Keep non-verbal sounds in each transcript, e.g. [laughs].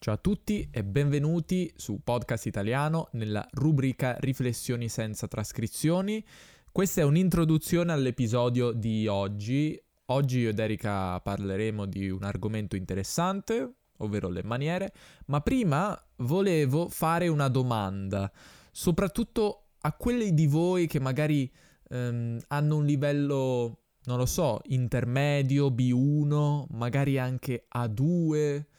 Ciao a tutti e benvenuti su Podcast Italiano nella rubrica Riflessioni senza trascrizioni. Questa è un'introduzione all'episodio di oggi. Oggi io ed Erika parleremo di un argomento interessante, ovvero le maniere, ma prima volevo fare una domanda, soprattutto a quelli di voi che magari ehm, hanno un livello, non lo so, intermedio, B1, magari anche A2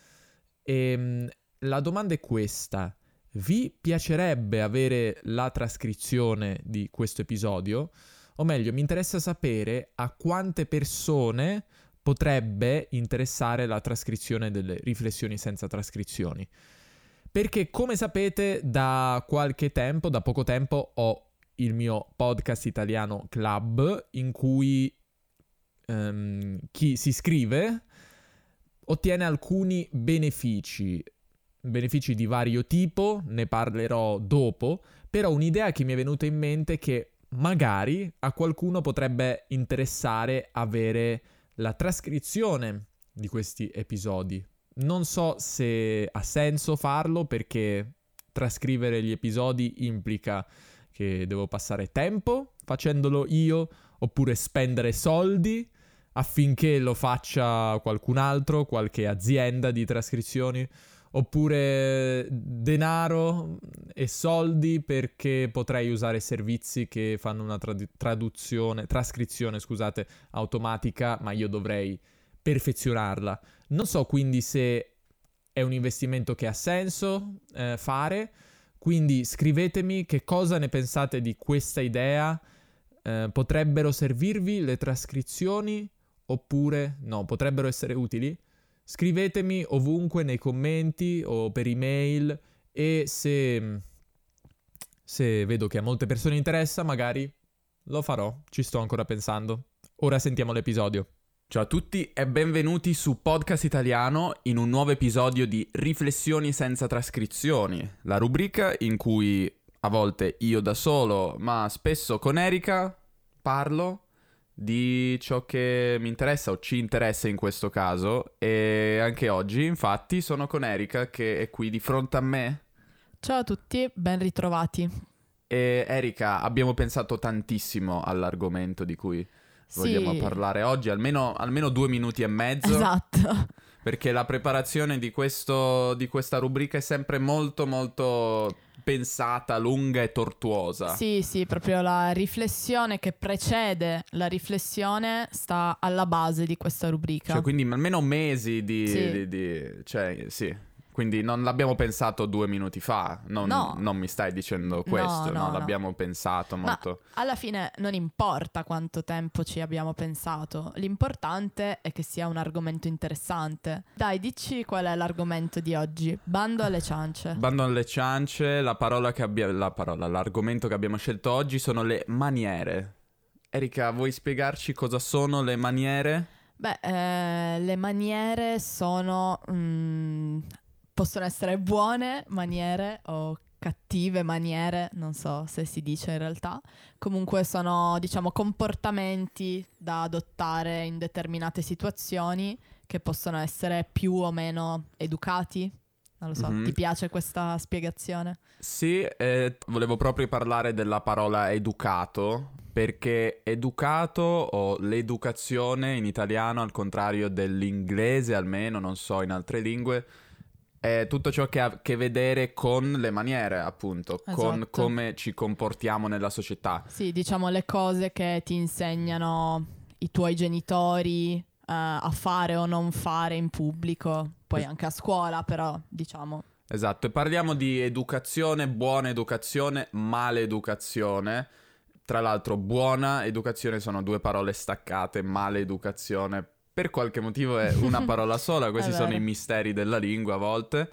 e, ehm, la domanda è questa. Vi piacerebbe avere la trascrizione di questo episodio? O meglio, mi interessa sapere a quante persone potrebbe interessare la trascrizione delle riflessioni senza trascrizioni. Perché come sapete da qualche tempo, da poco tempo, ho il mio podcast italiano club in cui um, chi si iscrive ottiene alcuni benefici, benefici di vario tipo, ne parlerò dopo, però un'idea che mi è venuta in mente è che magari a qualcuno potrebbe interessare avere la trascrizione di questi episodi. Non so se ha senso farlo perché trascrivere gli episodi implica che devo passare tempo facendolo io oppure spendere soldi affinché lo faccia qualcun altro, qualche azienda di trascrizioni, oppure denaro e soldi perché potrei usare servizi che fanno una trad- traduzione, trascrizione, scusate, automatica, ma io dovrei perfezionarla. Non so quindi se è un investimento che ha senso eh, fare, quindi scrivetemi che cosa ne pensate di questa idea. Eh, potrebbero servirvi le trascrizioni oppure no, potrebbero essere utili? Scrivetemi ovunque nei commenti o per email e se, se vedo che a molte persone interessa, magari lo farò, ci sto ancora pensando. Ora sentiamo l'episodio. Ciao a tutti e benvenuti su Podcast Italiano in un nuovo episodio di Riflessioni senza trascrizioni, la rubrica in cui a volte io da solo, ma spesso con Erika parlo di ciò che mi interessa o ci interessa in questo caso e anche oggi infatti sono con Erika che è qui di fronte a me. Ciao a tutti, ben ritrovati. E Erika, abbiamo pensato tantissimo all'argomento di cui sì. vogliamo parlare oggi, almeno, almeno, due minuti e mezzo. Esatto. Perché la preparazione di, questo, di questa rubrica è sempre molto molto pensata, lunga e tortuosa. Sì, sì, proprio la riflessione che precede la riflessione sta alla base di questa rubrica. Cioè, quindi almeno mesi di... sì. di, di cioè, sì. Quindi non l'abbiamo pensato due minuti fa, non, no. non mi stai dicendo questo, no, no, no l'abbiamo pensato molto. Ma alla fine non importa quanto tempo ci abbiamo pensato, l'importante è che sia un argomento interessante. Dai, dici qual è l'argomento di oggi. Bando alle ciance. Bando alle ciance, la parola che abbiamo, la parola, l'argomento che abbiamo scelto oggi sono le maniere. Erika, vuoi spiegarci cosa sono le maniere? Beh, eh, le maniere sono mm, possono essere buone maniere o cattive maniere, non so se si dice in realtà. Comunque sono, diciamo, comportamenti da adottare in determinate situazioni che possono essere più o meno educati. Non lo so, mm-hmm. ti piace questa spiegazione? Sì, eh, volevo proprio parlare della parola educato, perché educato o l'educazione in italiano, al contrario dell'inglese almeno, non so in altre lingue, è tutto ciò che ha a che vedere con le maniere, appunto, esatto. con come ci comportiamo nella società. Sì, diciamo le cose che ti insegnano i tuoi genitori uh, a fare o non fare in pubblico, poi es- anche a scuola, però, diciamo. Esatto, e parliamo di educazione, buona educazione, maleducazione. Tra l'altro, buona educazione sono due parole staccate, maleducazione per qualche motivo è una [laughs] parola sola, questi sono i misteri della lingua a volte.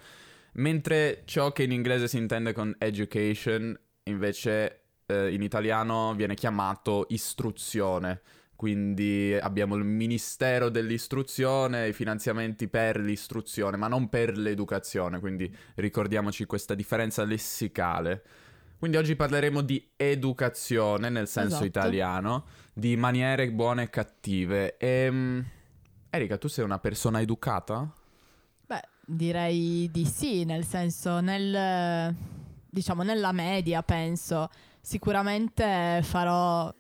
Mentre ciò che in inglese si intende con education, invece eh, in italiano viene chiamato istruzione. Quindi abbiamo il Ministero dell'Istruzione, i finanziamenti per l'istruzione, ma non per l'educazione, quindi ricordiamoci questa differenza lessicale. Quindi oggi parleremo di educazione nel senso esatto. italiano, di maniere buone e cattive. E ehm, Erika, tu sei una persona educata? Beh, direi di sì, nel senso nel diciamo nella media penso sicuramente farò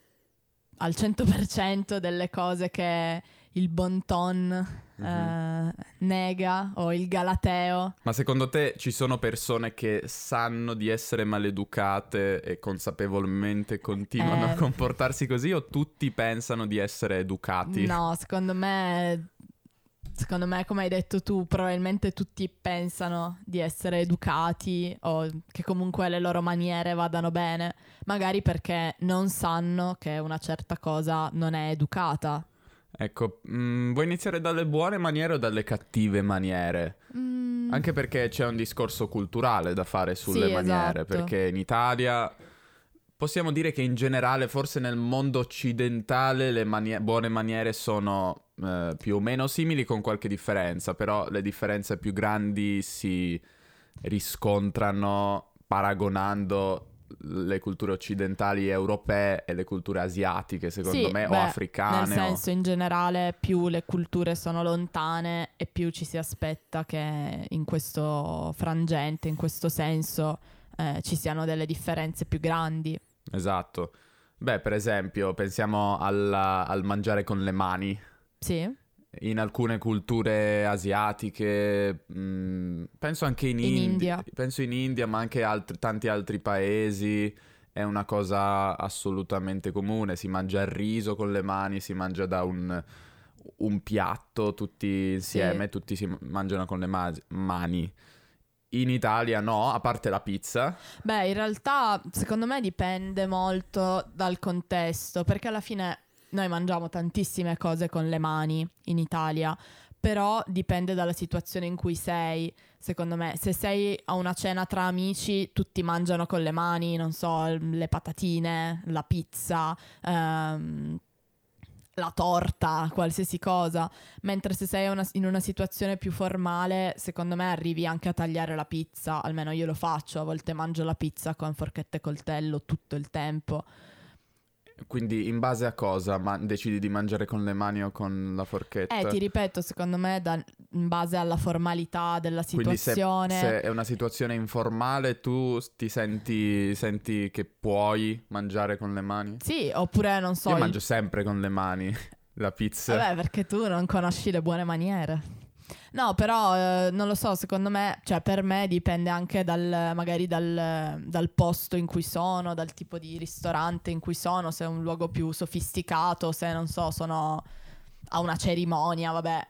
al 100% delle cose che il bon ton mm-hmm. eh, nega o il galateo. Ma secondo te ci sono persone che sanno di essere maleducate e consapevolmente continuano eh... a comportarsi così o tutti pensano di essere educati? No, secondo me Secondo me, come hai detto tu, probabilmente tutti pensano di essere educati o che comunque le loro maniere vadano bene, magari perché non sanno che una certa cosa non è educata. Ecco, mh, mm, vuoi iniziare dalle buone maniere o dalle cattive maniere? Mm. Anche perché c'è un discorso culturale da fare sulle sì, maniere, esatto. perché in Italia possiamo dire che in generale, forse nel mondo occidentale, le manie- buone maniere sono eh, più o meno simili con qualche differenza, però le differenze più grandi si riscontrano paragonando le culture occidentali europee e le culture asiatiche, secondo sì, me, beh, o africane. Nel senso, o... in generale, più le culture sono lontane e più ci si aspetta che in questo frangente, in questo senso, eh, ci siano delle differenze più grandi. Esatto. Beh, per esempio, pensiamo alla, al mangiare con le mani. Sì. In alcune culture asiatiche, mh, mm, penso anche in, in Indi- India. Penso in India, ma anche altri, tanti altri paesi. È una cosa assolutamente comune. Si mangia il riso con le mani, si mangia da un, un piatto tutti insieme, sì. tutti si mangiano con le ma- mani. In Italia no, a parte la pizza. Beh, in realtà secondo me dipende molto dal contesto, perché alla fine noi mangiamo tantissime cose con le mani in Italia, però dipende dalla situazione in cui sei. Secondo me, se sei a una cena tra amici, tutti mangiano con le mani, non so, le patatine, la pizza, ehm, la torta, qualsiasi cosa, mentre se sei una, in una situazione più formale, secondo me arrivi anche a tagliare la pizza, almeno io lo faccio, a volte mangio la pizza con forchetta e coltello tutto il tempo. Quindi in base a cosa ma- decidi di mangiare con le mani o con la forchetta? Eh, ti ripeto, secondo me da- in base alla formalità della situazione. Se, se, è una situazione informale, tu ti senti, senti, che puoi mangiare con le mani? Sì, oppure non so. Io il... mangio sempre con le mani la pizza. Vabbè, perché tu non conosci le buone maniere. No, però eh, non lo so, secondo me, cioè per me dipende anche dal, magari dal, dal, posto in cui sono, dal tipo di ristorante in cui sono, se è un luogo più sofisticato, se non so, sono a una cerimonia, vabbè.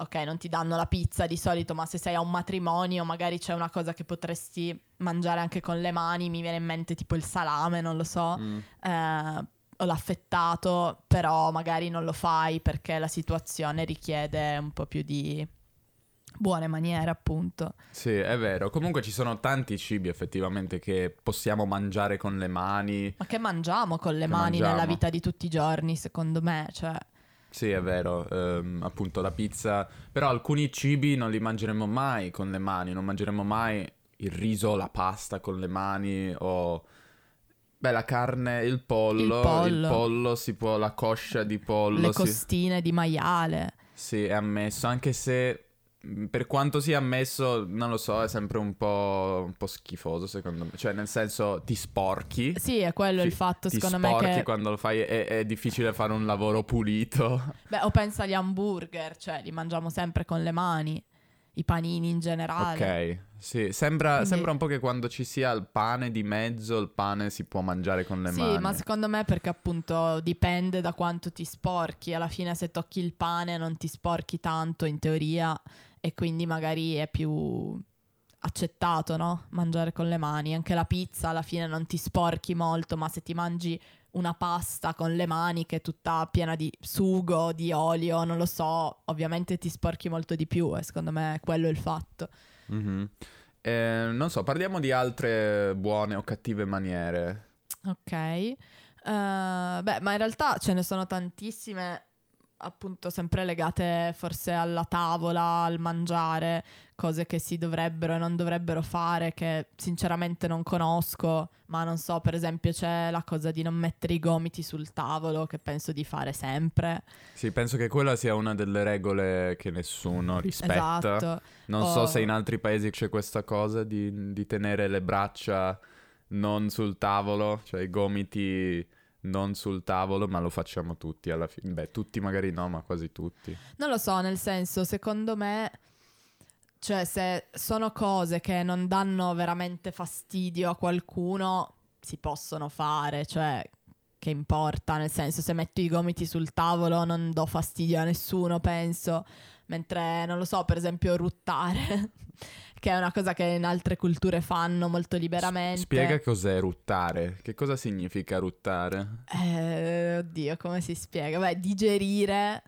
Ok, non ti danno la pizza di solito, ma se sei a un matrimonio magari c'è una cosa che potresti mangiare anche con le mani, mi viene in mente tipo il salame, non lo so. Mm. Eh, o l'affettato, però magari non lo fai perché la situazione richiede un po' più di buone maniere, appunto. Sì, è vero. Comunque ci sono tanti cibi effettivamente che possiamo mangiare con le mani. Ma che mangiamo con le mani mangiamo. nella vita di tutti i giorni, secondo me, cioè... Sì, è vero, ehm, appunto la pizza, però alcuni cibi non li mangeremo mai con le mani, non mangeremo mai il riso, la pasta con le mani o Beh, la carne, il pollo, il pollo, il pollo si può, la coscia di pollo. Le costine si... di maiale. Sì, è ammesso, anche se mm, per quanto sia ammesso, non lo so, è sempre un po', un po schifoso secondo me. Cioè, nel senso, ti sporchi. Sì, è quello ti, il fatto, secondo me. Ti sporchi quando lo fai, è, è, difficile fare un lavoro pulito. Beh, o pensa agli hamburger, cioè, li mangiamo sempre con le mani i panini in generale. Ok, sì, sembra, Quindi... sembra, un po' che quando ci sia il pane di mezzo, il pane si può mangiare con le sì, mani. Sì, ma secondo me perché appunto dipende da quanto ti sporchi. Alla fine se tocchi il pane non ti sporchi tanto in teoria e quindi magari è più accettato, no? Mangiare con le mani. Anche la pizza alla fine non ti sporchi molto, ma se ti mangi una pasta con le mani che è tutta piena di sugo, di olio, non lo so, ovviamente ti sporchi molto di più e secondo me quello è il fatto. Mm-hmm. Eh, non so, parliamo di altre buone o cattive maniere. Ok. Uh, beh, ma in realtà ce ne sono tantissime appunto sempre legate forse alla tavola, al mangiare, cose che si dovrebbero e non dovrebbero fare che sinceramente non conosco, ma non so, per esempio c'è la cosa di non mettere i gomiti sul tavolo che penso di fare sempre. Sì, penso che quella sia una delle regole che nessuno rispetta. Esatto. Non Oh. so se in altri paesi c'è questa cosa di, di tenere le braccia non sul tavolo, cioè i gomiti non sul tavolo, ma lo facciamo tutti alla fine. Beh, tutti magari no, ma quasi tutti. Non lo so, nel senso, secondo me, cioè se sono cose che non danno veramente fastidio a qualcuno, si possono fare, cioè che importa, nel senso se metto i gomiti sul tavolo non do fastidio a nessuno, penso, mentre non lo so, per esempio ruttare, [laughs] che è una cosa che in altre culture fanno molto liberamente. Spiega cos'è ruttare. Che cosa significa ruttare? Eh, oddio, come si spiega? Beh, digerire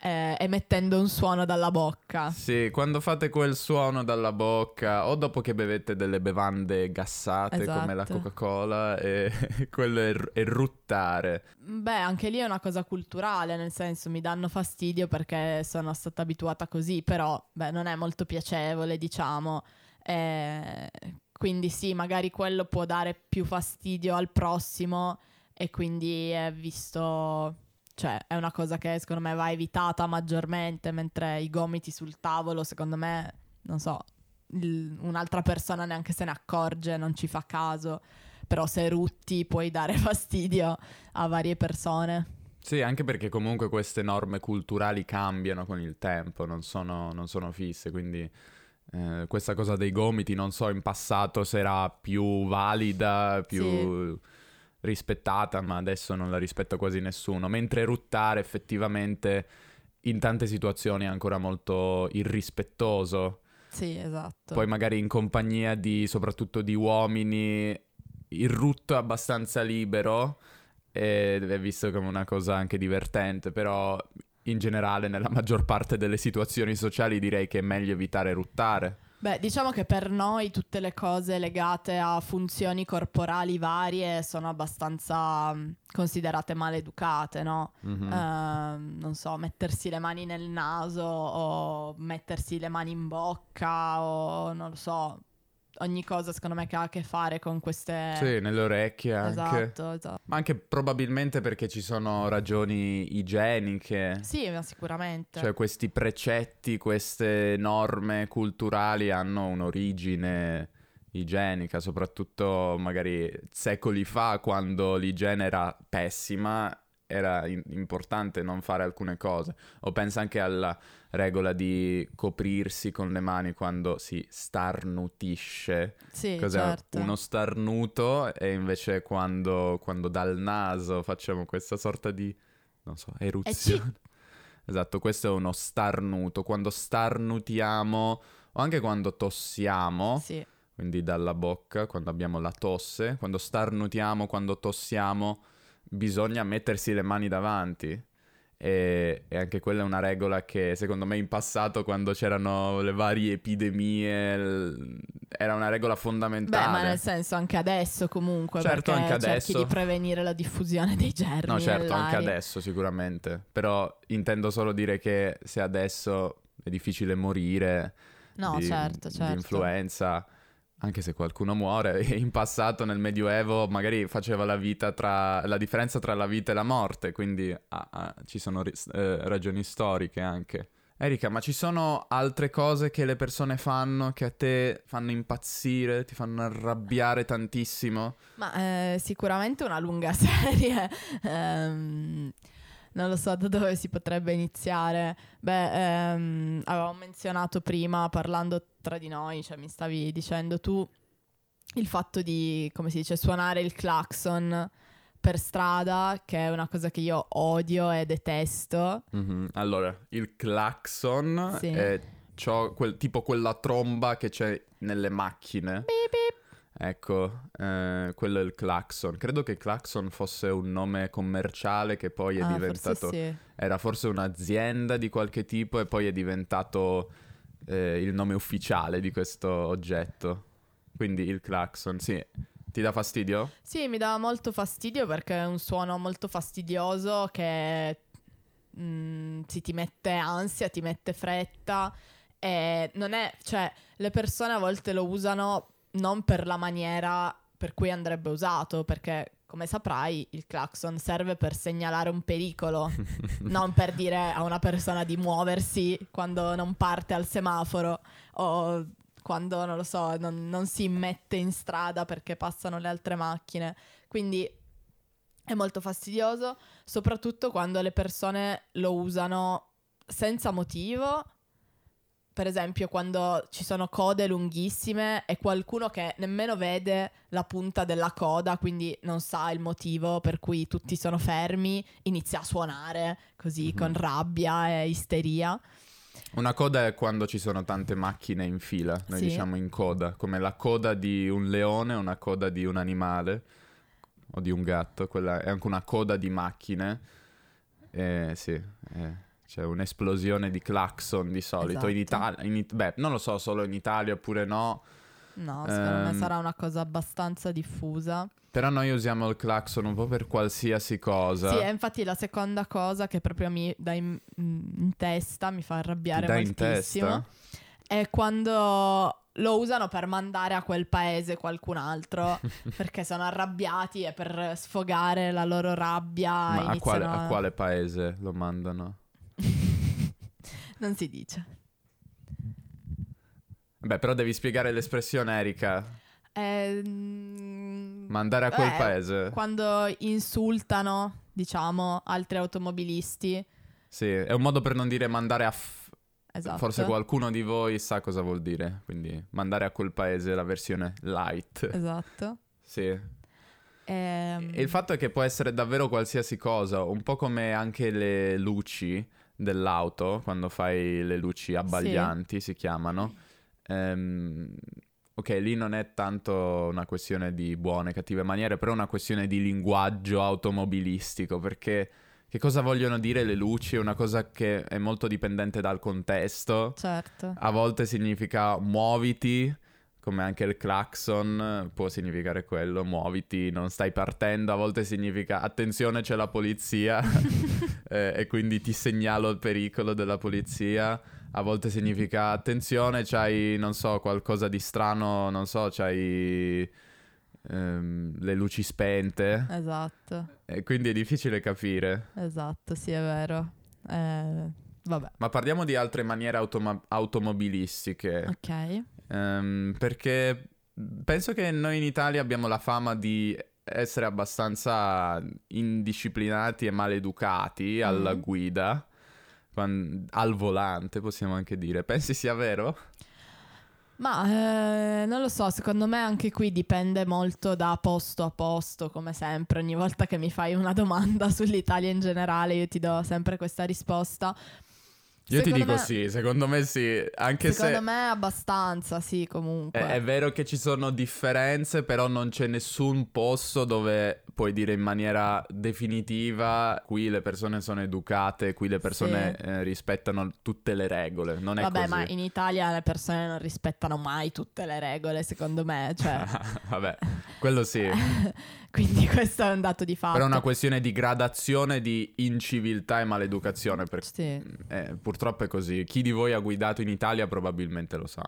eh, emettendo un suono dalla bocca. Sì, quando fate quel suono dalla bocca o dopo che bevete delle bevande gassate come la Esatto. Coca-Cola, e [laughs] quello è, è ruttare. Beh, anche lì è una cosa culturale, nel senso mi danno fastidio perché sono stata abituata così, però beh, non è molto piacevole, diciamo. Eh, quindi sì, magari quello può dare più fastidio al prossimo e quindi è visto, cioè è una cosa che secondo me va evitata maggiormente, mentre i gomiti sul tavolo, secondo me, non so, il- un'altra persona neanche se ne accorge, non ci fa caso. Però se rutti puoi dare [laughs] fastidio a varie persone. Sì, anche perché comunque queste norme culturali cambiano con il tempo, non sono, non sono fisse, quindi eh, questa cosa dei gomiti non so in passato se era più valida, più rispettata, ma adesso non la rispetta quasi nessuno, mentre ruttare effettivamente in tante situazioni è ancora molto irrispettoso. Sì, esatto. Poi magari in compagnia di soprattutto di uomini il rutto è abbastanza libero ed è visto come una cosa anche divertente, però in generale nella maggior parte delle situazioni sociali direi che è meglio evitare ruttare. Beh, diciamo che per noi tutte le cose legate a funzioni corporali varie sono abbastanza mh, considerate maleducate, no? Mhm. Ehm, non so, mettersi le mani nel naso o mettersi le mani in bocca o non lo so, ogni cosa secondo me che ha a che fare con queste... Sì, nelle orecchie anche. Esatto, esatto. Ma anche probabilmente perché ci sono ragioni igieniche. Sì, ma sicuramente. Cioè questi precetti, queste norme culturali hanno un'origine igienica, soprattutto magari secoli fa quando l'igiene era pessima, era in- importante non fare alcune cose. O pensa anche alla regola di coprirsi con le mani quando si starnutisce. sì, Cos'è certo. uno starnuto e invece quando, quando dal naso facciamo questa sorta di, non so, eruzione. [laughs] Esatto, questo è uno starnuto. Quando starnutiamo o anche quando tossiamo, Sì. quindi dalla bocca, quando abbiamo la tosse, quando starnutiamo, quando tossiamo, bisogna mettersi le mani davanti. E, e anche quella è una regola che secondo me in passato, quando c'erano le varie epidemie, l- era una regola Beh, fondamentale. ma nel senso anche adesso comunque, Certo, perché anche cerchi adesso. di prevenire la diffusione dei germi No, certo, anche nell'aria. adesso sicuramente. Però intendo solo dire che se adesso è difficile morire No, di, certo, di certo. influenza, anche se qualcuno muore, [laughs] in passato nel Medioevo magari faceva la tra la differenza tra la vita e la morte, quindi ah, ah, ci sono eh, ragioni storiche anche. Erika, ma ci sono altre cose che le persone fanno che a te fanno impazzire, ti fanno arrabbiare tantissimo? Ma eh, sicuramente una lunga [laughs] serie. Ehm, non lo so da dove si potrebbe iniziare. Beh, ehm, avevamo menzionato prima, parlando tra di noi, cioè mi stavi dicendo tu il fatto di, come si dice, suonare il clacson per strada, che è una cosa che io odio e detesto. Mhm. Allora, il clacson Sì. è ciò- quel- tipo quella tromba che c'è nelle macchine. Beep, beep. Ecco, eh, quello è il clacson. Credo che clacson fosse un nome commerciale che poi è Ah, diventato... forse sì. Era forse un'azienda di qualche tipo e poi è diventato eh, il nome ufficiale di questo oggetto. Quindi il clacson, sì. Ti dà fastidio? Sì, mi dà molto fastidio perché è un suono molto fastidioso che mm, sì, ti mette ansia, ti mette fretta e non è, cioè, le persone a volte lo usano non per la maniera per cui andrebbe usato, perché come saprai il clacson serve per segnalare un pericolo, [laughs] non per dire a una persona di muoversi quando non parte al semaforo o quando, non lo so, non, non si mette in strada perché passano le altre macchine. Quindi è molto fastidioso, soprattutto quando le persone lo usano senza motivo per esempio quando ci sono code lunghissime e qualcuno che nemmeno vede la punta della coda, quindi non sa il motivo per cui tutti sono fermi, inizia a suonare così mm-hmm. con rabbia e isteria. Una coda è quando ci sono tante macchine in fila, noi sì. diciamo in coda, come la coda di un leone, una coda di un animale o di un gatto, quella è anche una coda di macchine. Eh, sì, eh. C'è un'esplosione di clacson di solito. Esatto. In Italia, in, beh, non lo so solo in Italia oppure no. No, secondo um, me ehm, sarà una cosa abbastanza diffusa. Però noi usiamo il clacson un po' per qualsiasi cosa. Sì, è infatti la seconda cosa che proprio mi dà in, in testa, mi fa arrabbiare Ti moltissimo. È quando lo usano per mandare a quel paese qualcun altro [laughs] perché sono arrabbiati e per sfogare la loro rabbia. Ma a quale, a quale paese lo mandano? [laughs] non si dice. Beh, però devi spiegare l'espressione, Erika. Eh, Mandare a quel eh, paese. Quando insultano, diciamo, altri automobilisti. Sì, è un modo per non dire mandare a... F- esatto. Forse qualcuno di voi sa cosa vuol dire. Quindi mandare a quel paese la versione light. Esatto. sì. Ehm... E il fatto è che può essere davvero qualsiasi cosa, un po' come anche le luci dell'auto, quando fai le luci abbaglianti, sì. si chiamano. Ehm, ok, lì non è tanto una questione di buone e cattive maniere, però è una questione di linguaggio automobilistico, perché che cosa vogliono dire le luci è una cosa che è molto dipendente dal contesto. Certo. A volte significa muoviti, come anche il clacson può significare quello, muoviti, non stai partendo, a volte significa attenzione c'è la polizia [laughs] [laughs] eh, e quindi ti segnalo il pericolo della polizia, a volte significa attenzione c'hai, non so, qualcosa di strano, non so, c'hai ehm, le luci spente. Esatto. E quindi è difficile capire. Esatto, sì è vero. Eh, vabbè. Ma parliamo di altre maniere automa- automobilistiche. Ok. Um, perché penso che noi in Italia abbiamo la fama di essere abbastanza indisciplinati e maleducati mm. alla guida, quando, al volante possiamo anche dire. Pensi sia vero? Ma eh, non lo so, secondo me anche qui dipende molto da posto a posto, come sempre. Ogni volta che mi fai una domanda [laughs] sull'Italia in generale, io ti do sempre questa risposta. Io secondo ti dico me... sì, secondo me sì, anche secondo se... Secondo me abbastanza, sì, comunque. È, è, vero che ci sono differenze, però non c'è nessun posto dove puoi dire in maniera definitiva qui le persone sono educate, qui le persone sì. eh, rispettano tutte le regole, non è Vabbè, così. ma in Italia le persone non rispettano mai tutte le regole, secondo me, cioè... [laughs] Vabbè, quello sì. [laughs] Quindi questo è un dato di fatto. Però è una questione di gradazione di inciviltà e maleducazione. Per... Sì. Eh, purtroppo è così. Chi di voi ha guidato in Italia probabilmente lo sa.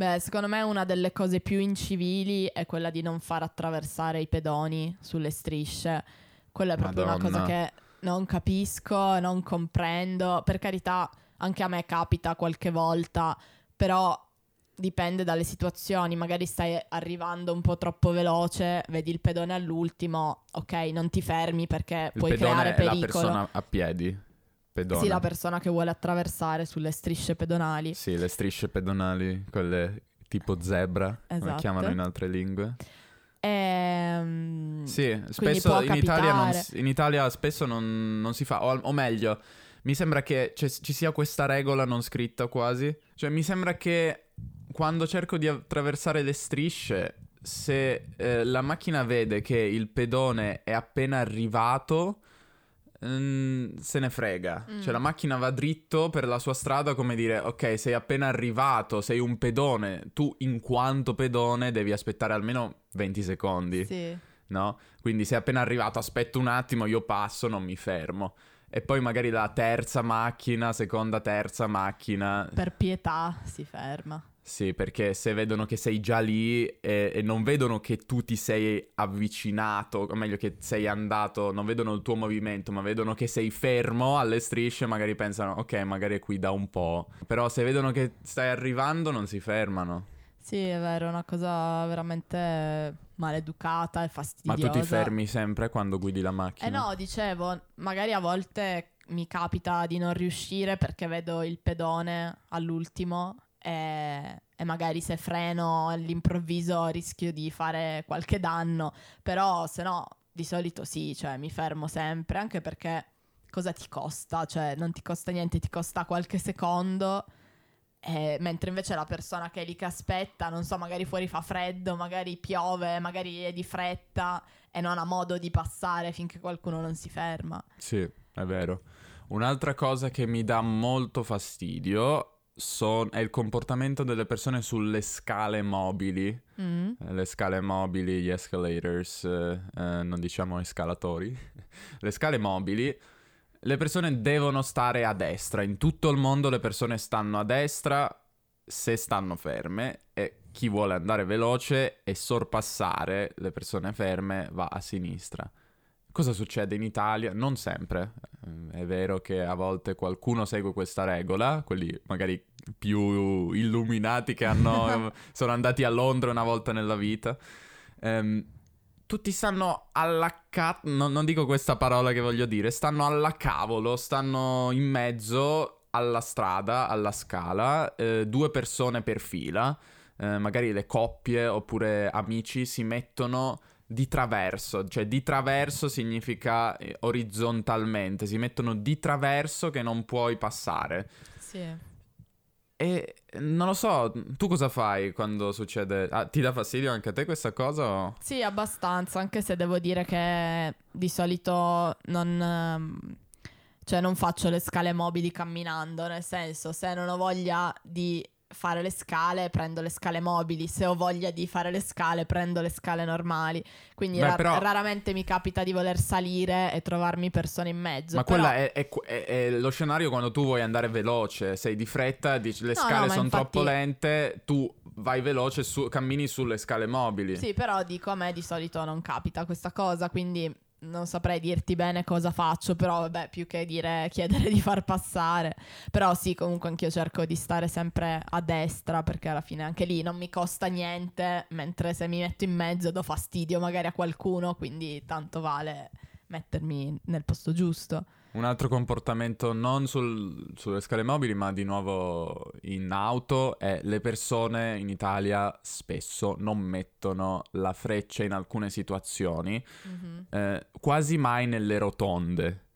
Beh, secondo me una delle cose più incivili è quella di non far attraversare i pedoni sulle strisce. Quella è proprio Madonna. una cosa che non capisco, non comprendo. Per carità, anche a me capita qualche volta, però dipende dalle situazioni, magari stai arrivando un po' troppo veloce, vedi il pedone all'ultimo, ok, non ti fermi perché il puoi creare pericolo. la persona a piedi. Pedone. Sì, la persona che vuole attraversare sulle strisce pedonali. Sì, le strisce pedonali, quelle tipo zebra, esatto. come chiamano in altre lingue. Ehm, sì, spesso in Italia, non, in Italia, spesso non, non si fa, o, o meglio, mi sembra che ci sia questa regola non scritta quasi. Cioè, mi sembra che quando cerco di attraversare le strisce, se eh, la macchina vede che il pedone è appena arrivato, mm, se ne frega. Mm. Cioè la macchina va dritto per la sua strada come dire, ok, sei appena arrivato, sei un pedone, tu in quanto pedone devi aspettare almeno 20 secondi. Sì. No? Quindi sei appena arrivato, aspetto un attimo, io passo, non mi fermo. e poi magari la terza macchina, seconda, terza macchina. Per pietà si ferma. Sì, perché se vedono che sei già lì e, e, non vedono che tu ti sei avvicinato, o meglio che sei andato, non vedono il tuo movimento, ma vedono che sei fermo alle strisce, magari pensano, ok, magari è qui da un po'. Però se vedono che stai arrivando non si fermano. Sì, è vero, è una cosa veramente maleducata e fastidiosa. Ma tu ti fermi sempre quando guidi la macchina? Eh no, dicevo, magari a volte mi capita di non riuscire perché vedo il pedone all'ultimo e, e, magari se freno all'improvviso rischio di fare qualche danno, però se no di solito sì, cioè mi fermo sempre, anche perché cosa ti costa? Cioè non ti costa niente, ti costa qualche secondo. Eh, mentre invece la persona che è lì che aspetta, non so, magari fuori fa freddo, magari piove, magari è di fretta e non ha modo di passare finché qualcuno non si ferma. Sì, è vero. Un'altra cosa che mi dà molto fastidio son- è il comportamento delle persone sulle scale mobili. Mm. Eh, le scale mobili, gli escalators, eh, eh, non diciamo escalatori. [laughs] le scale mobili, le persone devono stare a destra. In tutto il mondo le persone stanno a destra se stanno ferme e chi vuole andare veloce e sorpassare le persone ferme va a sinistra. Cosa succede in Italia? Non sempre. Eh, è vero che a volte qualcuno segue questa regola, quelli magari più illuminati che hanno, [laughs] sono andati a Londra una volta nella vita. Um, tutti stanno alla ca... No, non dico questa parola che voglio dire, stanno alla cavolo, stanno in mezzo alla strada, alla scala, eh, due persone per fila, eh, magari le coppie oppure amici si mettono di traverso, cioè di traverso significa eh, orizzontalmente, si mettono di traverso che non puoi passare. Sì. E non lo so, tu cosa fai quando succede? Ah, ti dà fastidio anche a te questa cosa? O... Sì, abbastanza, anche se devo dire che di solito non, ehm, cioè non faccio le scale mobili camminando, nel senso se non ho voglia di fare le scale, prendo le scale mobili, se ho voglia di fare le scale, prendo le scale normali. Quindi Beh, ra- però... raramente mi capita di voler salire e trovarmi persone in mezzo. Ma però... quella è, è, è, è, lo scenario quando tu vuoi andare veloce, sei di fretta, dici le no, scale no, sono infatti... troppo lente, tu vai veloce, su, cammini sulle scale mobili. Sì, però dico a me di solito non capita questa cosa, quindi non saprei dirti bene cosa faccio, però vabbè, più che dire [laughs] chiedere di far passare. Però sì, comunque anch'io cerco di stare sempre a destra perché alla fine anche lì non mi costa niente, mentre se mi metto in mezzo do fastidio magari a qualcuno, quindi tanto vale mettermi nel posto giusto. Un altro comportamento non sul, sulle scale mobili, ma di nuovo in auto, è le persone in Italia spesso non mettono la freccia in alcune situazioni, mm-hmm. eh, quasi mai nelle rotonde.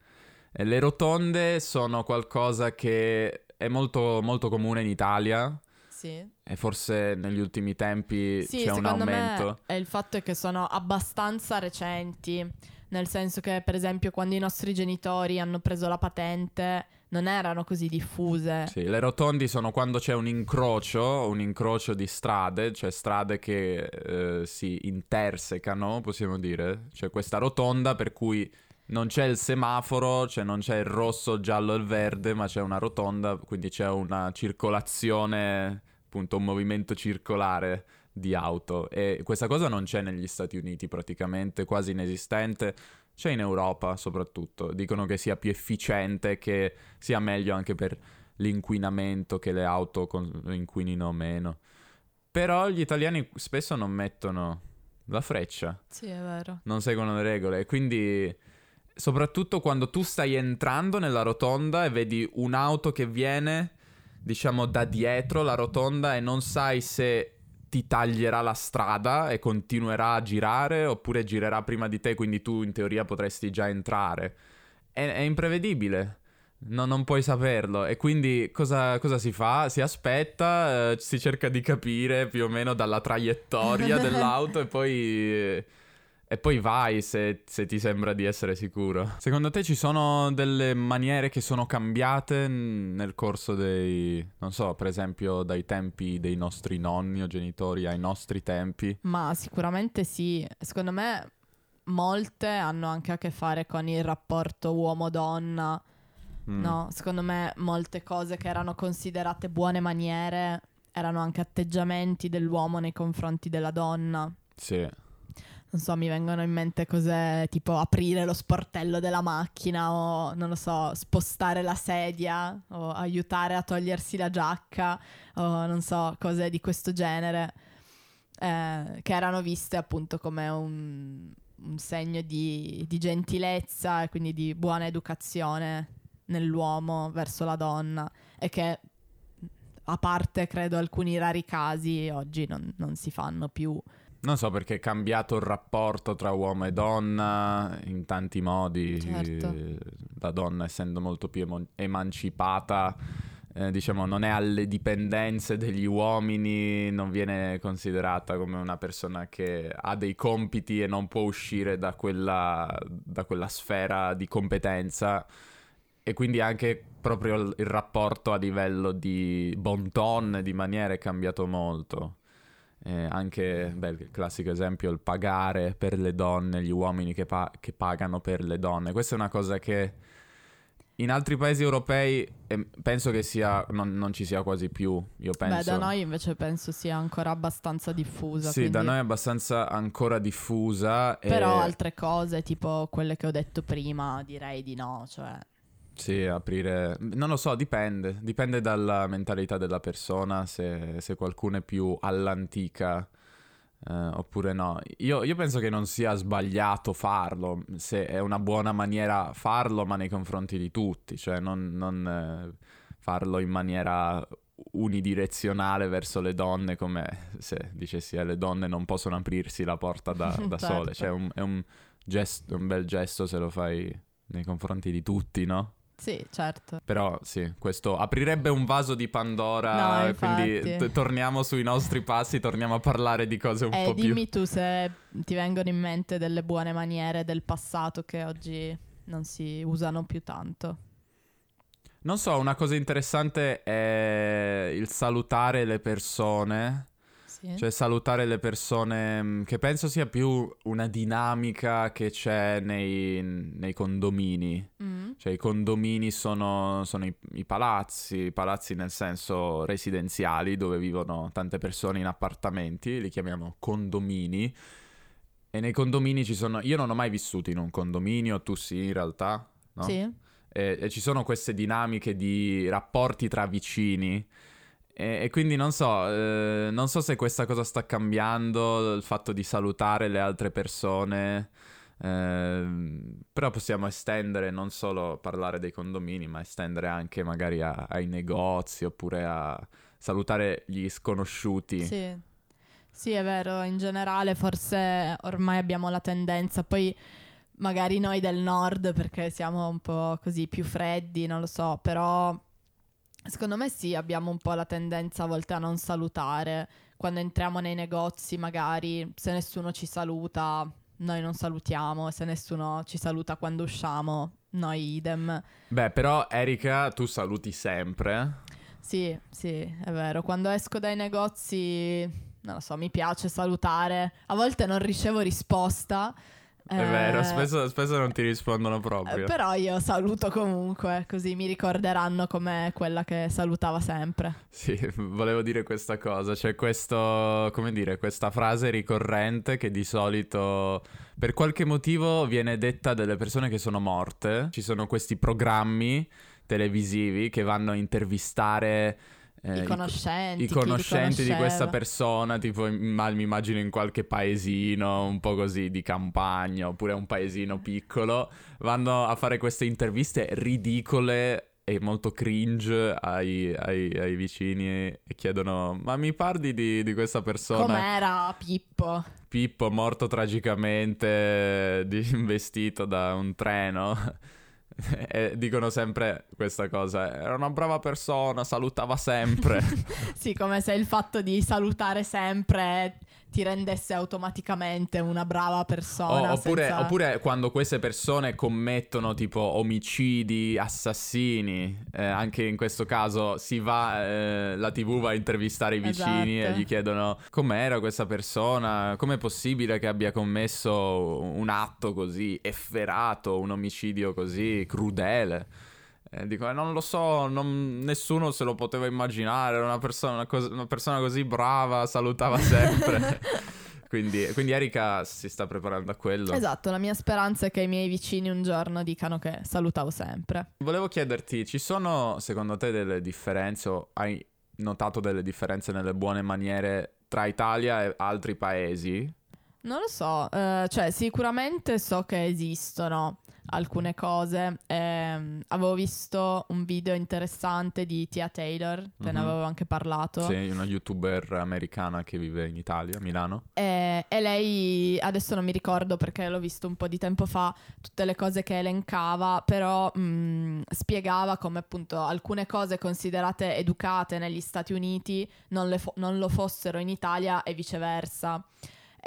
E le rotonde sono qualcosa che è molto, molto comune in Italia. Sì. E forse negli ultimi tempi sì, c'è un aumento. Me è il fatto che sono abbastanza recenti nel senso che per esempio quando i nostri genitori hanno preso la patente non erano così diffuse. Sì, le rotondi sono quando c'è un incrocio, un incrocio di strade, cioè strade che eh, si intersecano, possiamo dire. C'è questa rotonda per cui non c'è il semaforo, cioè non c'è il rosso, il giallo e il verde, ma c'è una rotonda, quindi c'è una circolazione, appunto un movimento circolare di auto e questa cosa non c'è negli Stati Uniti praticamente, quasi inesistente. C'è in Europa soprattutto, dicono che sia più efficiente, che sia meglio anche per l'inquinamento, che le auto con- inquinino meno. Però gli italiani spesso non mettono la freccia. Sì, è vero. Non seguono le regole e quindi soprattutto quando tu stai entrando nella rotonda e vedi un'auto che viene, diciamo, da dietro la rotonda e non sai se ti taglierà la strada e continuerà a girare oppure girerà prima di te, quindi tu in teoria potresti già entrare. È, è imprevedibile. No, non puoi saperlo. E quindi cosa, cosa si fa? Si aspetta, eh, si cerca di capire più o meno dalla traiettoria [laughs] dell'auto e poi... E poi vai se, se, ti sembra di essere sicuro. Secondo te ci sono delle maniere che sono cambiate nel corso dei, non so, per esempio dai tempi dei nostri nonni o genitori ai nostri tempi? Ma sicuramente sì. Secondo me molte hanno anche a che fare con il rapporto uomo-donna. Mm. No, secondo me molte cose che erano considerate buone maniere erano anche atteggiamenti dell'uomo nei confronti della donna. Sì. Non so, mi vengono in mente cose tipo aprire lo sportello della macchina o, non lo so, spostare la sedia o aiutare a togliersi la giacca o, non so, cose di questo genere eh, che erano viste appunto come un, un segno di, di gentilezza e quindi di buona educazione nell'uomo verso la donna e che a parte credo alcuni rari casi oggi non, non si fanno più. Non so perché è cambiato il rapporto tra uomo e donna in tanti modi. Certo. La donna essendo molto più emo- emancipata, eh, diciamo, non è alle dipendenze degli uomini, non viene considerata come una persona che ha dei compiti e non può uscire da quella, da quella sfera di competenza. E quindi anche proprio il, rapporto a livello di bon ton, di maniere è cambiato molto. Eh, anche, beh, il classico esempio, il pagare per le donne, gli uomini che, pa- che pagano per le donne. Questa è una cosa che in altri paesi europei eh, penso che sia, non, non ci sia quasi più. Io penso. Beh, da noi invece penso sia ancora abbastanza diffusa. Sì, quindi- da noi è abbastanza ancora diffusa. e- Però altre cose, tipo quelle che ho detto prima, direi di no. Cioè, Sì, aprire... Non lo so, dipende. Dipende dalla mentalità della persona, se, se qualcuno è più all'antica eh, oppure no. Io, io penso che non sia sbagliato farlo, se è una buona maniera farlo, ma nei confronti di tutti, cioè non, non, eh, farlo in maniera unidirezionale verso le donne, come se dicessi eh, le donne non possono aprirsi la porta da, [laughs] da Certo. sole. Cioè un- è un, gesto, un bel gesto se lo fai nei confronti di tutti, no? Sì, certo. Però sì, questo aprirebbe un vaso di Pandora, No, e quindi t- torniamo sui nostri passi, torniamo a parlare di cose un E po' più... Eh, dimmi tu se ti vengono in mente delle buone maniere del passato che oggi non si usano più tanto. Non so, una cosa interessante è il salutare le persone, Sì. cioè salutare le persone mh, che penso sia più una dinamica che c'è nei, nei condomini. Mm. Cioè i condomini sono, sono i, i palazzi, i palazzi nel senso residenziali dove vivono tante persone in appartamenti, li chiamiamo condomini. E nei condomini ci sono... Io non ho mai vissuto in un condominio, tu sì in realtà, no? Sì. E, e ci sono queste dinamiche di rapporti tra vicini. E, e quindi non so, eh, non so se questa cosa sta cambiando, il fatto di salutare le altre persone. ehm, però possiamo estendere, non solo parlare dei condomini, ma estendere anche magari a- ai negozi oppure a salutare gli sconosciuti. Sì. Sì, è vero, in generale forse ormai abbiamo la tendenza, poi magari noi del nord perché siamo un po' così più freddi, non lo so, però secondo me sì, abbiamo un po' la tendenza a volte a non salutare. Quando entriamo nei negozi magari se nessuno ci saluta, noi non salutiamo, se nessuno ci saluta quando usciamo, noi idem. Beh, però Erika, tu saluti sempre. Sì, sì, è vero. Quando esco dai negozi, non lo so, mi piace salutare. A volte non ricevo risposta. È eh, vero, spesso, spesso non ti rispondono eh, proprio. Però io saluto comunque, così mi ricorderanno come quella che salutava sempre. Sì, [laughs] volevo dire questa cosa, c'è questo, come dire, questa frase ricorrente che di solito per qualche motivo viene detta delle persone che sono morte. Ci sono questi programmi televisivi che vanno a intervistare eh, I conoscenti. i conoscenti di questa persona, tipo ma- mi immagino in qualche paesino un po' così di campagna oppure un paesino piccolo, vanno a fare queste interviste ridicole e molto cringe ai, ai- ai vicini e chiedono ma mi parli di, di questa persona? Com'era Pippo? Pippo morto tragicamente di- [laughs] investito da un treno. [laughs] dicono sempre questa cosa, era una brava persona, salutava sempre. [laughs] sì, come se il fatto di salutare sempre ti rendesse automaticamente una brava persona. O- oppure, senza- oppure quando queste persone commettono tipo omicidi, assassini, eh, anche in questo caso si va, eh, la tv va a intervistare i vicini Esatto. e gli chiedono com'era questa persona, com'è possibile che abbia commesso un atto così efferato, un omicidio così crudele. E dico, "Eh, non lo so, non- nessuno se lo poteva immaginare, era una persona, una cos- una persona così brava, salutava sempre. [laughs] quindi, quindi Erika si sta preparando a quello. Esatto, la mia speranza è che i miei vicini un giorno dicano che salutavo sempre. Volevo chiederti, ci sono secondo te delle differenze o hai notato delle differenze nelle buone maniere tra Italia e altri paesi? Non lo so, eh, cioè sicuramente so che esistono alcune cose. Ehm, avevo visto un video interessante di Tia Taylor, te ne Mhm. avevo anche parlato. Sì, una youtuber americana che vive in Italia, a Milano. E, e lei, adesso non mi ricordo perché l'ho visto un po' di tempo fa, tutte le cose che elencava, però mh, spiegava come appunto alcune cose considerate educate negli Stati Uniti non, le fo- non lo fossero in Italia e viceversa.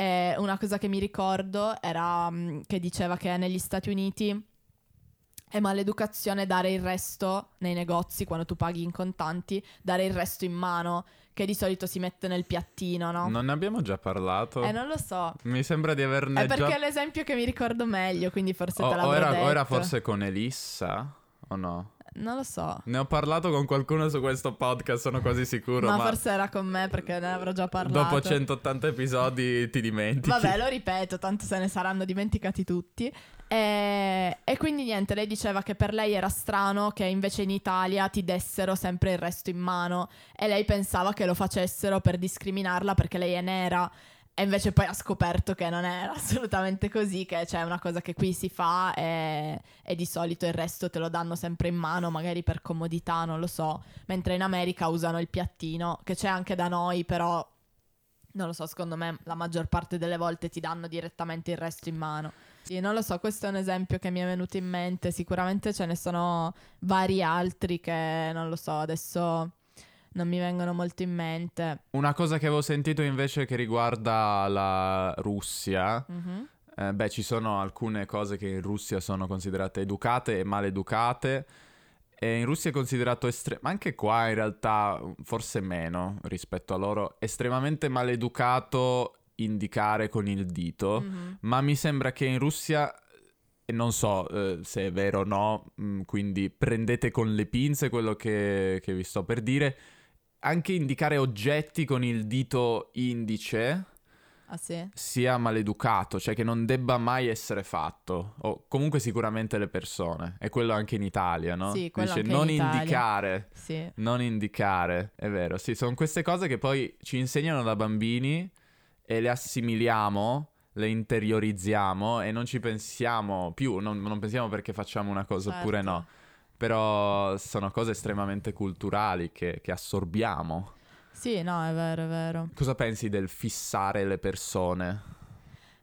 E una cosa che mi ricordo era mh, che diceva che negli Stati Uniti è maleducazione dare il resto nei negozi quando tu paghi in contanti, dare il resto in mano, che di solito si mette nel piattino, no? Non ne abbiamo già parlato? Eh, non lo so. Mi sembra di averne È perché già... è l'esempio che mi ricordo meglio, quindi forse O, te o l'avrò era, detto. o era forse con Elissa? O no? Non lo so. Ne ho parlato con qualcuno su questo podcast, sono quasi sicuro, Ma, ma, forse era con me perché ne avrò già parlato. dopo 180 episodi ti dimentichi. Vabbè, lo ripeto, tanto se ne saranno dimenticati tutti. E, e quindi niente, lei diceva che per lei era strano che invece in Italia ti dessero sempre il resto in mano e lei pensava che lo facessero per discriminarla perché lei è nera. E invece poi ha scoperto che non era [laughs] assolutamente così, che c'è una cosa che qui si fa e, e di solito il resto te lo danno sempre in mano, magari per comodità, non lo so. Mentre in America usano il piattino, che c'è anche da noi, però non lo so, secondo me la maggior parte delle volte ti danno direttamente il resto in mano. Sì, non lo so, questo è un esempio che mi è venuto in mente, sicuramente ce ne sono vari altri che non lo so, adesso non mi vengono molto in mente. Una cosa che avevo sentito invece che riguarda la Russia, Mhm. eh, beh, ci sono alcune cose che in Russia sono considerate educate e maleducate. E in Russia è considerato estremo, ma anche qua in realtà forse meno rispetto a loro, estremamente maleducato indicare con il dito. Mhm. Ma mi sembra che in Russia, e non so eh, se è vero o no, mh, quindi prendete con le pinze quello che, che vi sto per dire, anche indicare oggetti con il dito indice Ah sì? sia maleducato, cioè che non debba mai essere fatto, o comunque sicuramente le persone, e quello anche in Italia, no? Sì, quello Dice in non Italia." indicare. Sì. Non indicare, è vero, sì, sono queste cose che poi ci insegnano da bambini e le assimiliamo, le interiorizziamo e non ci pensiamo più, non, non pensiamo perché facciamo una cosa oppure Certo. no, però sono cose estremamente culturali che, che assorbiamo. Sì, no, è vero, è vero. Cosa pensi del fissare le persone?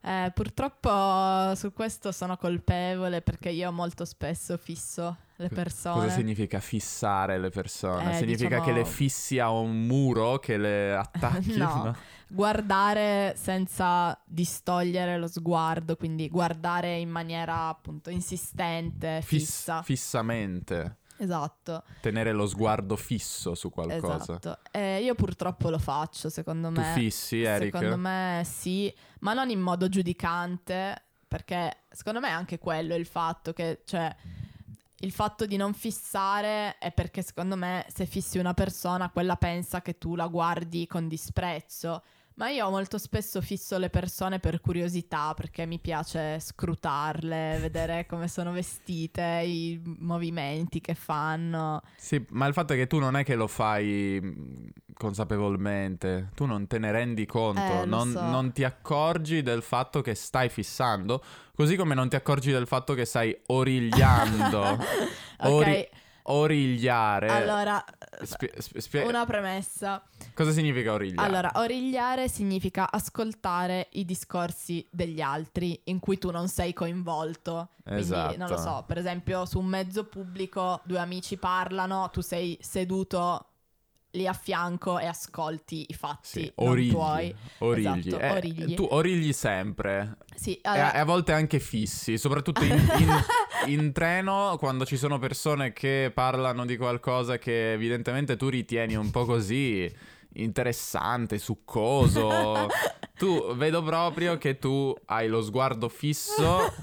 Eh, purtroppo su questo sono colpevole perché io molto spesso fisso le persone. Cosa significa fissare le persone? Eh, significa diciamo- che le fissi a un muro, che le attacchi? [laughs] No. Guardare senza distogliere lo sguardo, quindi guardare in maniera appunto insistente, Fiss- fissa. fissamente. esatto, Tenere lo sguardo fisso su qualcosa. esatto. Eh, io purtroppo lo faccio, secondo Tu me. fissi, Eric? Secondo me sì, ma non in modo giudicante, perché secondo me è anche quello il fatto che, cioè, il fatto di non fissare è perché secondo me se fissi una persona, quella pensa che tu la guardi con disprezzo. Ma io molto spesso fisso le persone per curiosità, perché mi piace scrutarle, vedere [laughs] come sono vestite, i movimenti che fanno. Sì, ma il fatto è che tu non è che lo fai mh, consapevolmente, tu non te ne rendi conto, Eh, non, so. non ti accorgi del fatto che stai fissando, così come non ti accorgi del fatto che stai origliando. [laughs] ok, Ori- Origliare. allora, Spie- spie- una premessa. Cosa significa origliare? Allora, origliare significa ascoltare i discorsi degli altri in cui tu non sei coinvolto. Quindi, Esatto. non lo so, per esempio su un mezzo pubblico due amici parlano, tu sei seduto lì a fianco e ascolti i fatti. Sì, origli, puoi. origli. Esatto, Eh, origli. tu origli sempre, Sì, e allora- a, e a volte anche fissi, soprattutto in, [laughs] in- in treno quando ci sono persone che parlano di qualcosa che evidentemente tu ritieni un po' così interessante, succoso. [laughs] tu vedo proprio che tu hai lo sguardo fisso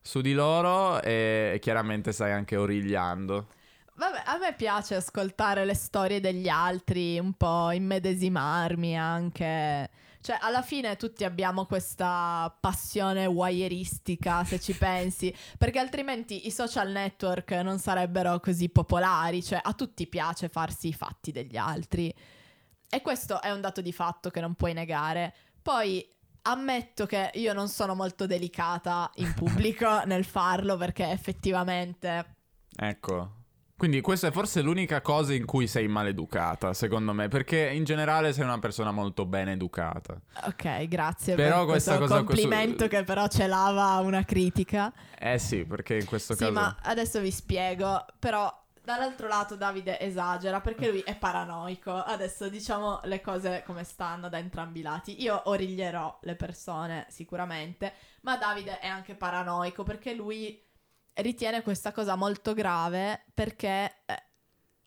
su di loro e chiaramente stai anche origliando. Vabbè, a me piace ascoltare le storie degli altri, un po' immedesimarmi anche. Cioè, alla fine tutti abbiamo questa passione wireistica, se ci pensi, perché altrimenti i social network non sarebbero così popolari, cioè a tutti piace farsi i fatti degli altri. E questo è un dato di fatto che non puoi negare. Poi ammetto che io non sono molto delicata in pubblico [laughs] nel farlo perché effettivamente Ecco. Quindi questa è forse l'unica cosa in cui sei maleducata, secondo me, perché in generale sei una persona molto ben educata. Ok, grazie Però per questa questo cosa- complimento questo- che però celava una critica. Eh sì, perché in questo Sì, caso... ma adesso vi spiego, però dall'altro lato Davide esagera perché lui è paranoico. Adesso diciamo le cose come stanno da entrambi i lati. Io origlierò le persone sicuramente, ma Davide è anche paranoico perché lui ritiene questa cosa molto grave perché eh,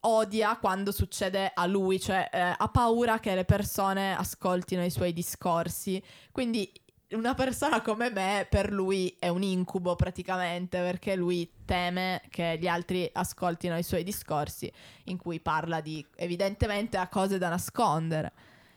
odia quando succede a lui, cioè eh, ha paura che le persone ascoltino i suoi discorsi. Quindi una persona come me per lui è un incubo praticamente perché lui teme che gli altri ascoltino i suoi discorsi in cui parla di evidentemente ha cose da nascondere.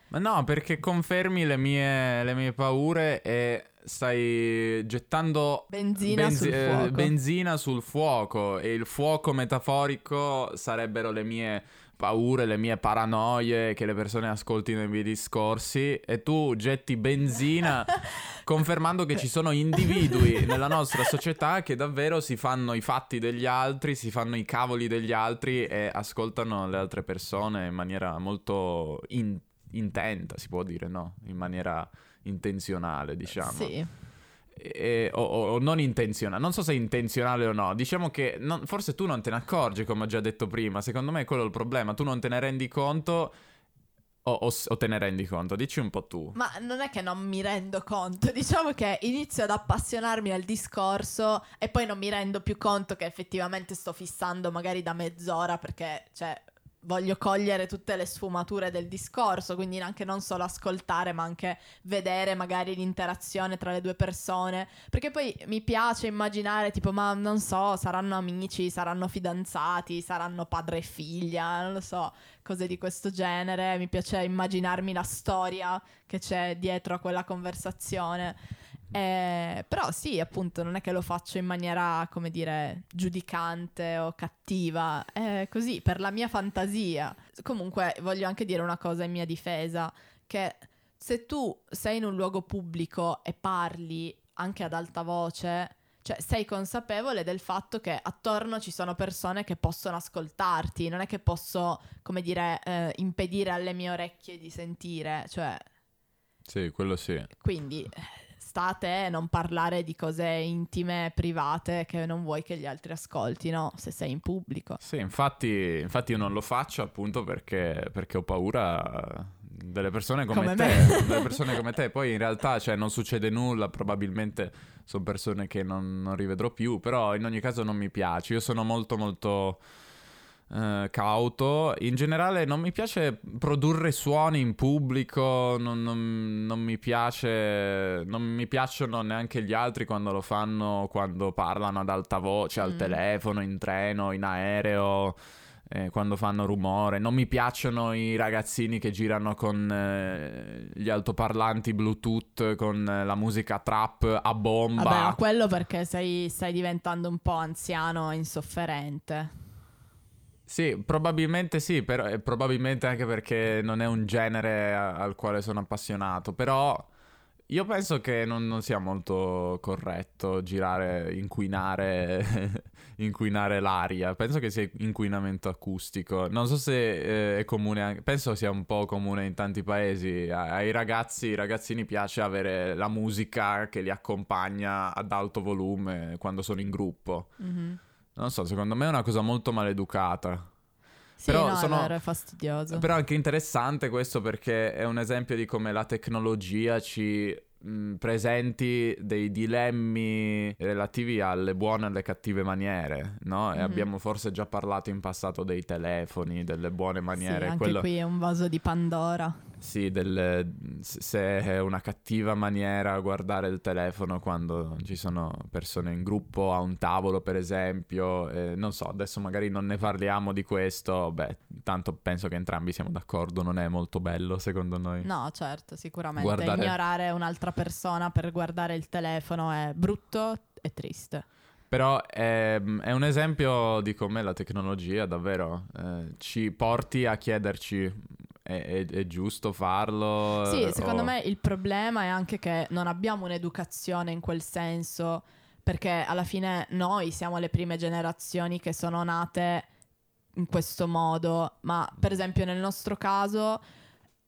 Ma no, perché confermi le mie, le mie paure e stai gettando Benzina sul eh, fuoco. benzina sul fuoco e il fuoco metaforico sarebbero le mie paure, le mie paranoie che le persone ascoltino i miei discorsi e tu getti benzina [laughs] confermando che ci sono individui nella nostra società che davvero si fanno i fatti degli altri, si fanno i cavoli degli altri e ascoltano le altre persone in maniera molto in- intenta, si può dire, no? In maniera intenzionale, diciamo. Sì. E- o, o- non intenzionale, non so se è intenzionale o no. Diciamo che non- forse tu non te ne accorgi, come ho già detto prima. Secondo me quello è il problema. Tu non te ne rendi conto. O, o o te ne rendi conto? Dici un po' tu. Ma non è che non mi rendo conto, diciamo che inizio ad appassionarmi al discorso e poi non mi rendo più conto che effettivamente sto fissando magari da mezz'ora perché, cioè, voglio cogliere tutte le sfumature del discorso, quindi anche non solo ascoltare, ma anche vedere magari l'interazione tra le due persone, perché poi mi piace immaginare tipo, ma non so, saranno amici, saranno fidanzati, saranno padre e figlia, non lo so, cose di questo genere, mi piace immaginarmi la storia che c'è dietro a quella conversazione. Eh, però sì, appunto, non è che lo faccio in maniera, come dire, giudicante o cattiva, è così, per la mia fantasia. Comunque, voglio anche dire una cosa in mia difesa, che se tu sei in un luogo pubblico e parli anche ad alta voce, cioè sei consapevole del fatto che attorno ci sono persone che possono ascoltarti, non è che posso, come dire, eh, impedire alle mie orecchie di sentire, cioè Sì, quello sì. quindi sta a te non parlare di cose intime, private che non vuoi che gli altri ascoltino se sei in pubblico. Sì, infatti, infatti io non lo faccio appunto perché, perché ho paura delle persone come, Come te. [laughs] delle persone come te. Poi in realtà cioè, non succede nulla, probabilmente sono persone che non, non rivedrò più, però in ogni caso non mi piace. Io sono molto molto eh, cauto. In generale non mi piace produrre suoni in pubblico, non, non- non mi piace, non mi piacciono neanche gli altri quando lo fanno, quando parlano ad alta voce, al Mm. telefono, in treno, in aereo. eh, quando fanno rumore, non mi piacciono i ragazzini che girano con eh, gli altoparlanti Bluetooth, con eh, la musica trap a bomba. Vabbè, quello perché sei, stai diventando un po' anziano e insofferente. Sì, probabilmente sì, però, e probabilmente anche perché non è un genere a- al quale sono appassionato, però io penso che non, non sia molto corretto girare, inquinare, [laughs] inquinare l'aria, penso che sia inquinamento acustico, non so se eh, è comune, anche, penso sia un po' comune in tanti paesi, A- ai ragazzi, ai ragazzini piace avere la musica che li accompagna ad alto volume quando sono in gruppo. Mhm. Non so, secondo me è una cosa molto maleducata. Sì, Però no, sono- è vero, è fastidioso. Però è anche interessante questo perché è un esempio di come la tecnologia ci mh, presenti dei dilemmi relativi alle buone e alle cattive maniere, no? E Mhm. abbiamo forse già parlato in passato dei telefoni, delle buone Sì, maniere. anche quello- qui è un vaso di Pandora. Sì, del, se è una cattiva maniera guardare il telefono quando ci sono persone in gruppo a un tavolo, per esempio. eh, non so, adesso magari non ne parliamo di questo. Beh, tanto penso che entrambi siamo d'accordo, non è molto bello secondo noi. No, certo, sicuramente. Guardare- Ignorare un'altra persona per guardare il telefono è brutto e triste. Però è, è un esempio di come la tecnologia davvero eh, ci porti a chiederci è, è- è giusto farlo? Sì, secondo o- me il problema è anche che non abbiamo un'educazione in quel senso, perché alla fine noi siamo le prime generazioni che sono nate in questo modo, ma per esempio nel nostro caso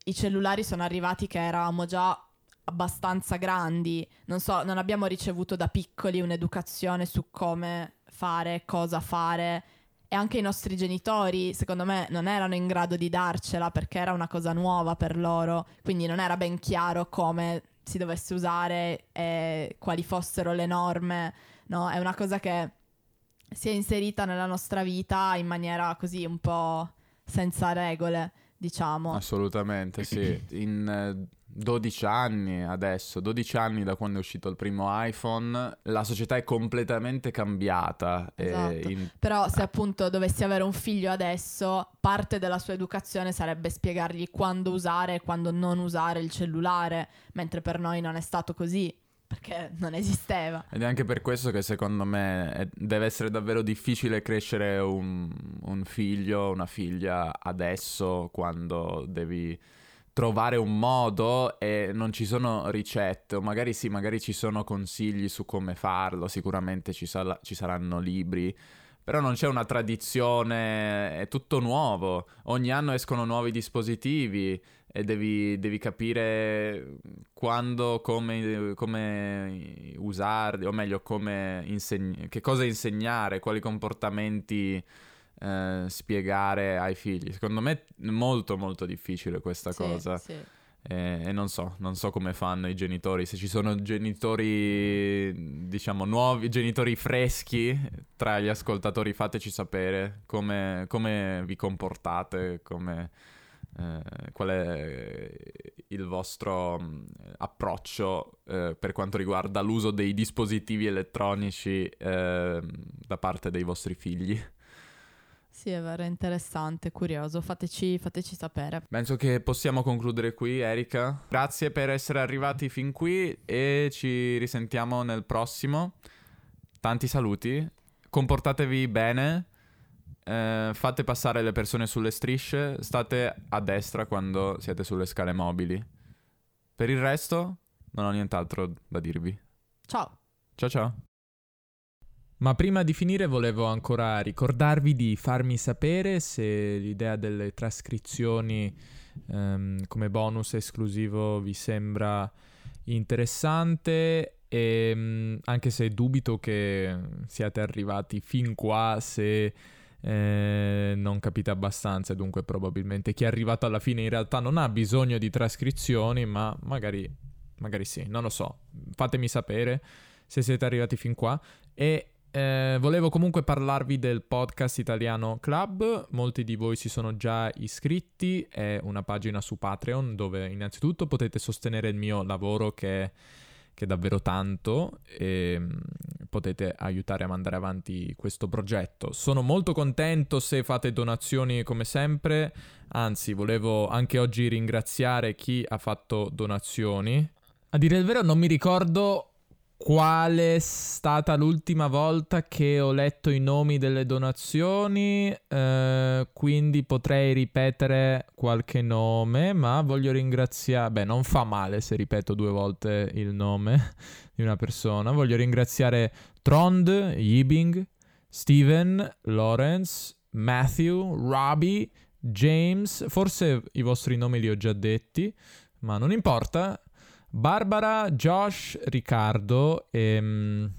i cellulari sono arrivati che eravamo già abbastanza grandi, non so, non abbiamo ricevuto da piccoli un'educazione su come fare, cosa fare e anche i nostri genitori, secondo me, non erano in grado di darcela perché era una cosa nuova per loro, quindi non era ben chiaro come si dovesse usare e quali fossero le norme, no? È una cosa che si è inserita nella nostra vita in maniera così un po' senza regole, diciamo. Assolutamente, sì. [laughs] In eh, 12 anni adesso, 12 anni da quando è uscito il primo iPhone, la società è completamente cambiata. Esatto. in- Però se appunto dovessi avere un figlio adesso, parte della sua educazione sarebbe spiegargli quando usare e quando non usare il cellulare, mentre per noi non è stato così, perché non esisteva. Ed è anche per questo che secondo me è- deve essere davvero difficile crescere un, un figlio, una figlia adesso quando devi trovare un modo e non ci sono ricette, magari sì, magari ci sono consigli su come farlo, sicuramente ci, sala- ci saranno libri, però non c'è una tradizione, è tutto nuovo, ogni anno escono nuovi dispositivi e devi, devi capire quando, come, come usarli, o meglio, come insegn- che cosa insegnare, quali comportamenti eh, spiegare ai figli. Secondo me è molto molto difficile questa Sì, cosa. sì. E, e non so, non so come fanno i genitori, se ci sono genitori, diciamo, nuovi, genitori freschi tra gli ascoltatori, fateci sapere come, come vi comportate, come, eh, qual è il vostro mh, approccio eh, per quanto riguarda l'uso dei dispositivi elettronici eh, da parte dei vostri figli. Sì, è vero, interessante, curioso, fateci, fateci sapere. Penso che possiamo concludere qui, Erika. Grazie per essere arrivati fin qui e ci risentiamo nel prossimo. Tanti saluti. Comportatevi bene. eh, fate passare le persone sulle strisce. State a destra quando siete sulle scale mobili. Per il resto, non ho nient'altro da dirvi. Ciao! Ciao ciao. Ma prima di finire volevo ancora ricordarvi di farmi sapere se l'idea delle trascrizioni ehm, come bonus esclusivo vi sembra interessante e mm, anche se dubito che siate arrivati fin qua se eh, non capite abbastanza, dunque probabilmente chi è arrivato alla fine in realtà non ha bisogno di trascrizioni, ma magari, magari sì, non lo so. Fatemi sapere se siete arrivati fin qua e eh, volevo comunque parlarvi del podcast italiano Club, molti di voi si sono già iscritti, è una pagina su Patreon dove innanzitutto potete sostenere il mio lavoro che, che è davvero tanto e mm, potete aiutare a mandare avanti questo progetto. Sono molto contento se fate donazioni come sempre, anzi volevo anche oggi ringraziare chi ha fatto donazioni. A dire il vero non mi ricordo qual è stata l'ultima volta che ho letto i nomi delle donazioni, eh, quindi potrei ripetere qualche nome, ma voglio ringraziare, beh non fa male se ripeto due volte il nome [laughs] di una persona, voglio ringraziare Trond, Yibing, Steven, Lawrence, Matthew, Robbie, James, forse i vostri nomi li ho già detti, ma non importa. Barbara, Josh, Riccardo. ehm,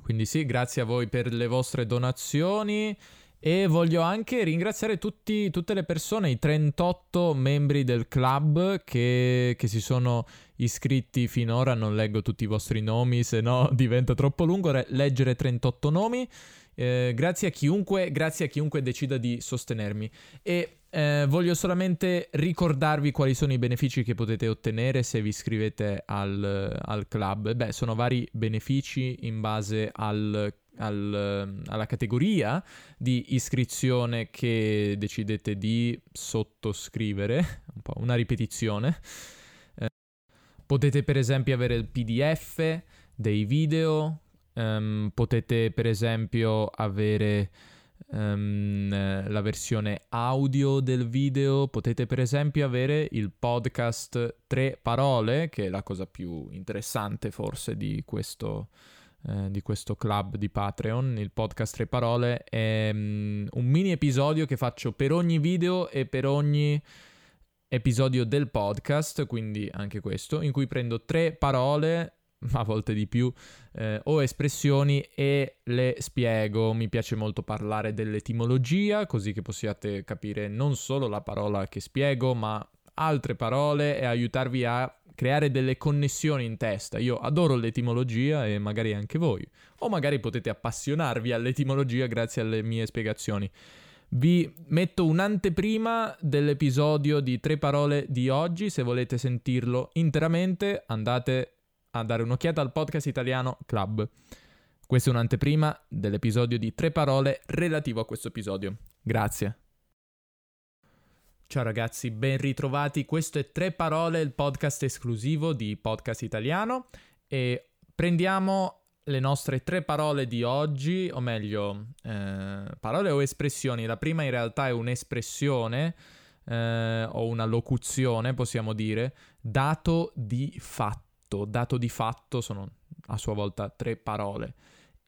quindi sì, grazie a voi per le vostre donazioni. E voglio anche ringraziare tutti, tutte le persone, i 38 membri del club che, che, si sono iscritti finora. Non leggo tutti i vostri nomi, se no [laughs] diventa troppo lungo re- leggere 38 nomi. Eh, grazie, a chiunque, grazie a chiunque decida di sostenermi. E eh, voglio solamente ricordarvi quali sono i benefici che potete ottenere se vi iscrivete al, al club. Beh, sono vari benefici in base al al, alla categoria di iscrizione che decidete di sottoscrivere, [laughs] un po' una ripetizione. Eh, potete per esempio avere il PDF dei video, um, potete per esempio avere um, la versione audio del video, potete per esempio avere il podcast Tre Parole, che è la cosa più interessante forse di questo eh, di questo club di Patreon, il podcast Tre Parole, è um, un mini episodio che faccio per ogni video e per ogni episodio del podcast, quindi anche questo, in cui prendo tre parole [laughs] a volte di più, eh, o espressioni e le spiego. Mi piace molto parlare dell'etimologia, così che possiate capire non solo la parola che spiego, ma altre parole e aiutarvi a creare delle connessioni in testa. Io adoro l'etimologia e magari anche voi. O magari potete appassionarvi all'etimologia grazie alle mie spiegazioni. Vi metto un'anteprima dell'episodio di Tre Parole di oggi. Se volete sentirlo interamente, andate a dare un'occhiata al podcast italiano Club. Questa è un'anteprima dell'episodio di Tre Parole relativo a questo episodio. Grazie. Ciao ragazzi, ben ritrovati. Questo è Tre Parole, il podcast esclusivo di Podcast Italiano e prendiamo le nostre tre parole di oggi, o meglio, eh, parole o espressioni. La prima in realtà è un'espressione eh, o una locuzione, possiamo dire, dato di fatto. Dato di fatto sono a sua volta tre parole.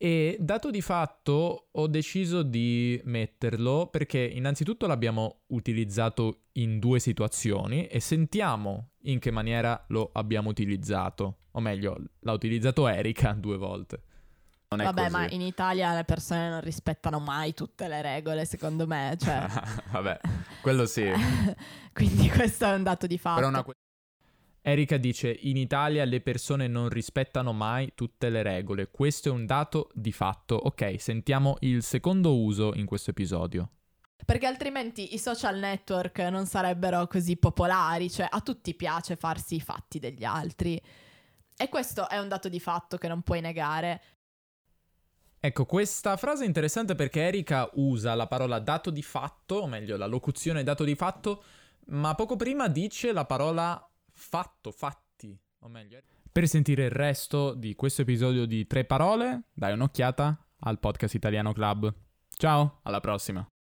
E dato di fatto ho deciso di metterlo perché innanzitutto l'abbiamo utilizzato in due situazioni e sentiamo in che maniera lo abbiamo utilizzato. O meglio, l'ha utilizzato Erika [laughs] due volte. Non Vabbè, ma in Italia le persone non rispettano mai tutte le regole, secondo me. Cioè... [laughs] Vabbè, quello sì. [laughs] Quindi questo è un dato di fatto. Però una... Erika dice: In Italia le persone non rispettano mai tutte le regole. Questo è un dato di fatto. Ok, sentiamo il secondo uso in questo episodio. Perché altrimenti i social network non sarebbero così popolari, cioè a tutti piace farsi i fatti degli altri. E questo è un dato di fatto che non puoi negare. Ecco, questa frase è interessante perché Erika usa la parola dato di fatto, o meglio la locuzione dato di fatto, ma poco prima dice la parola fatto, fatti, o meglio... Per sentire il resto di questo episodio di Tre Parole, dai un'occhiata al podcast Italiano Club. Ciao, alla prossima!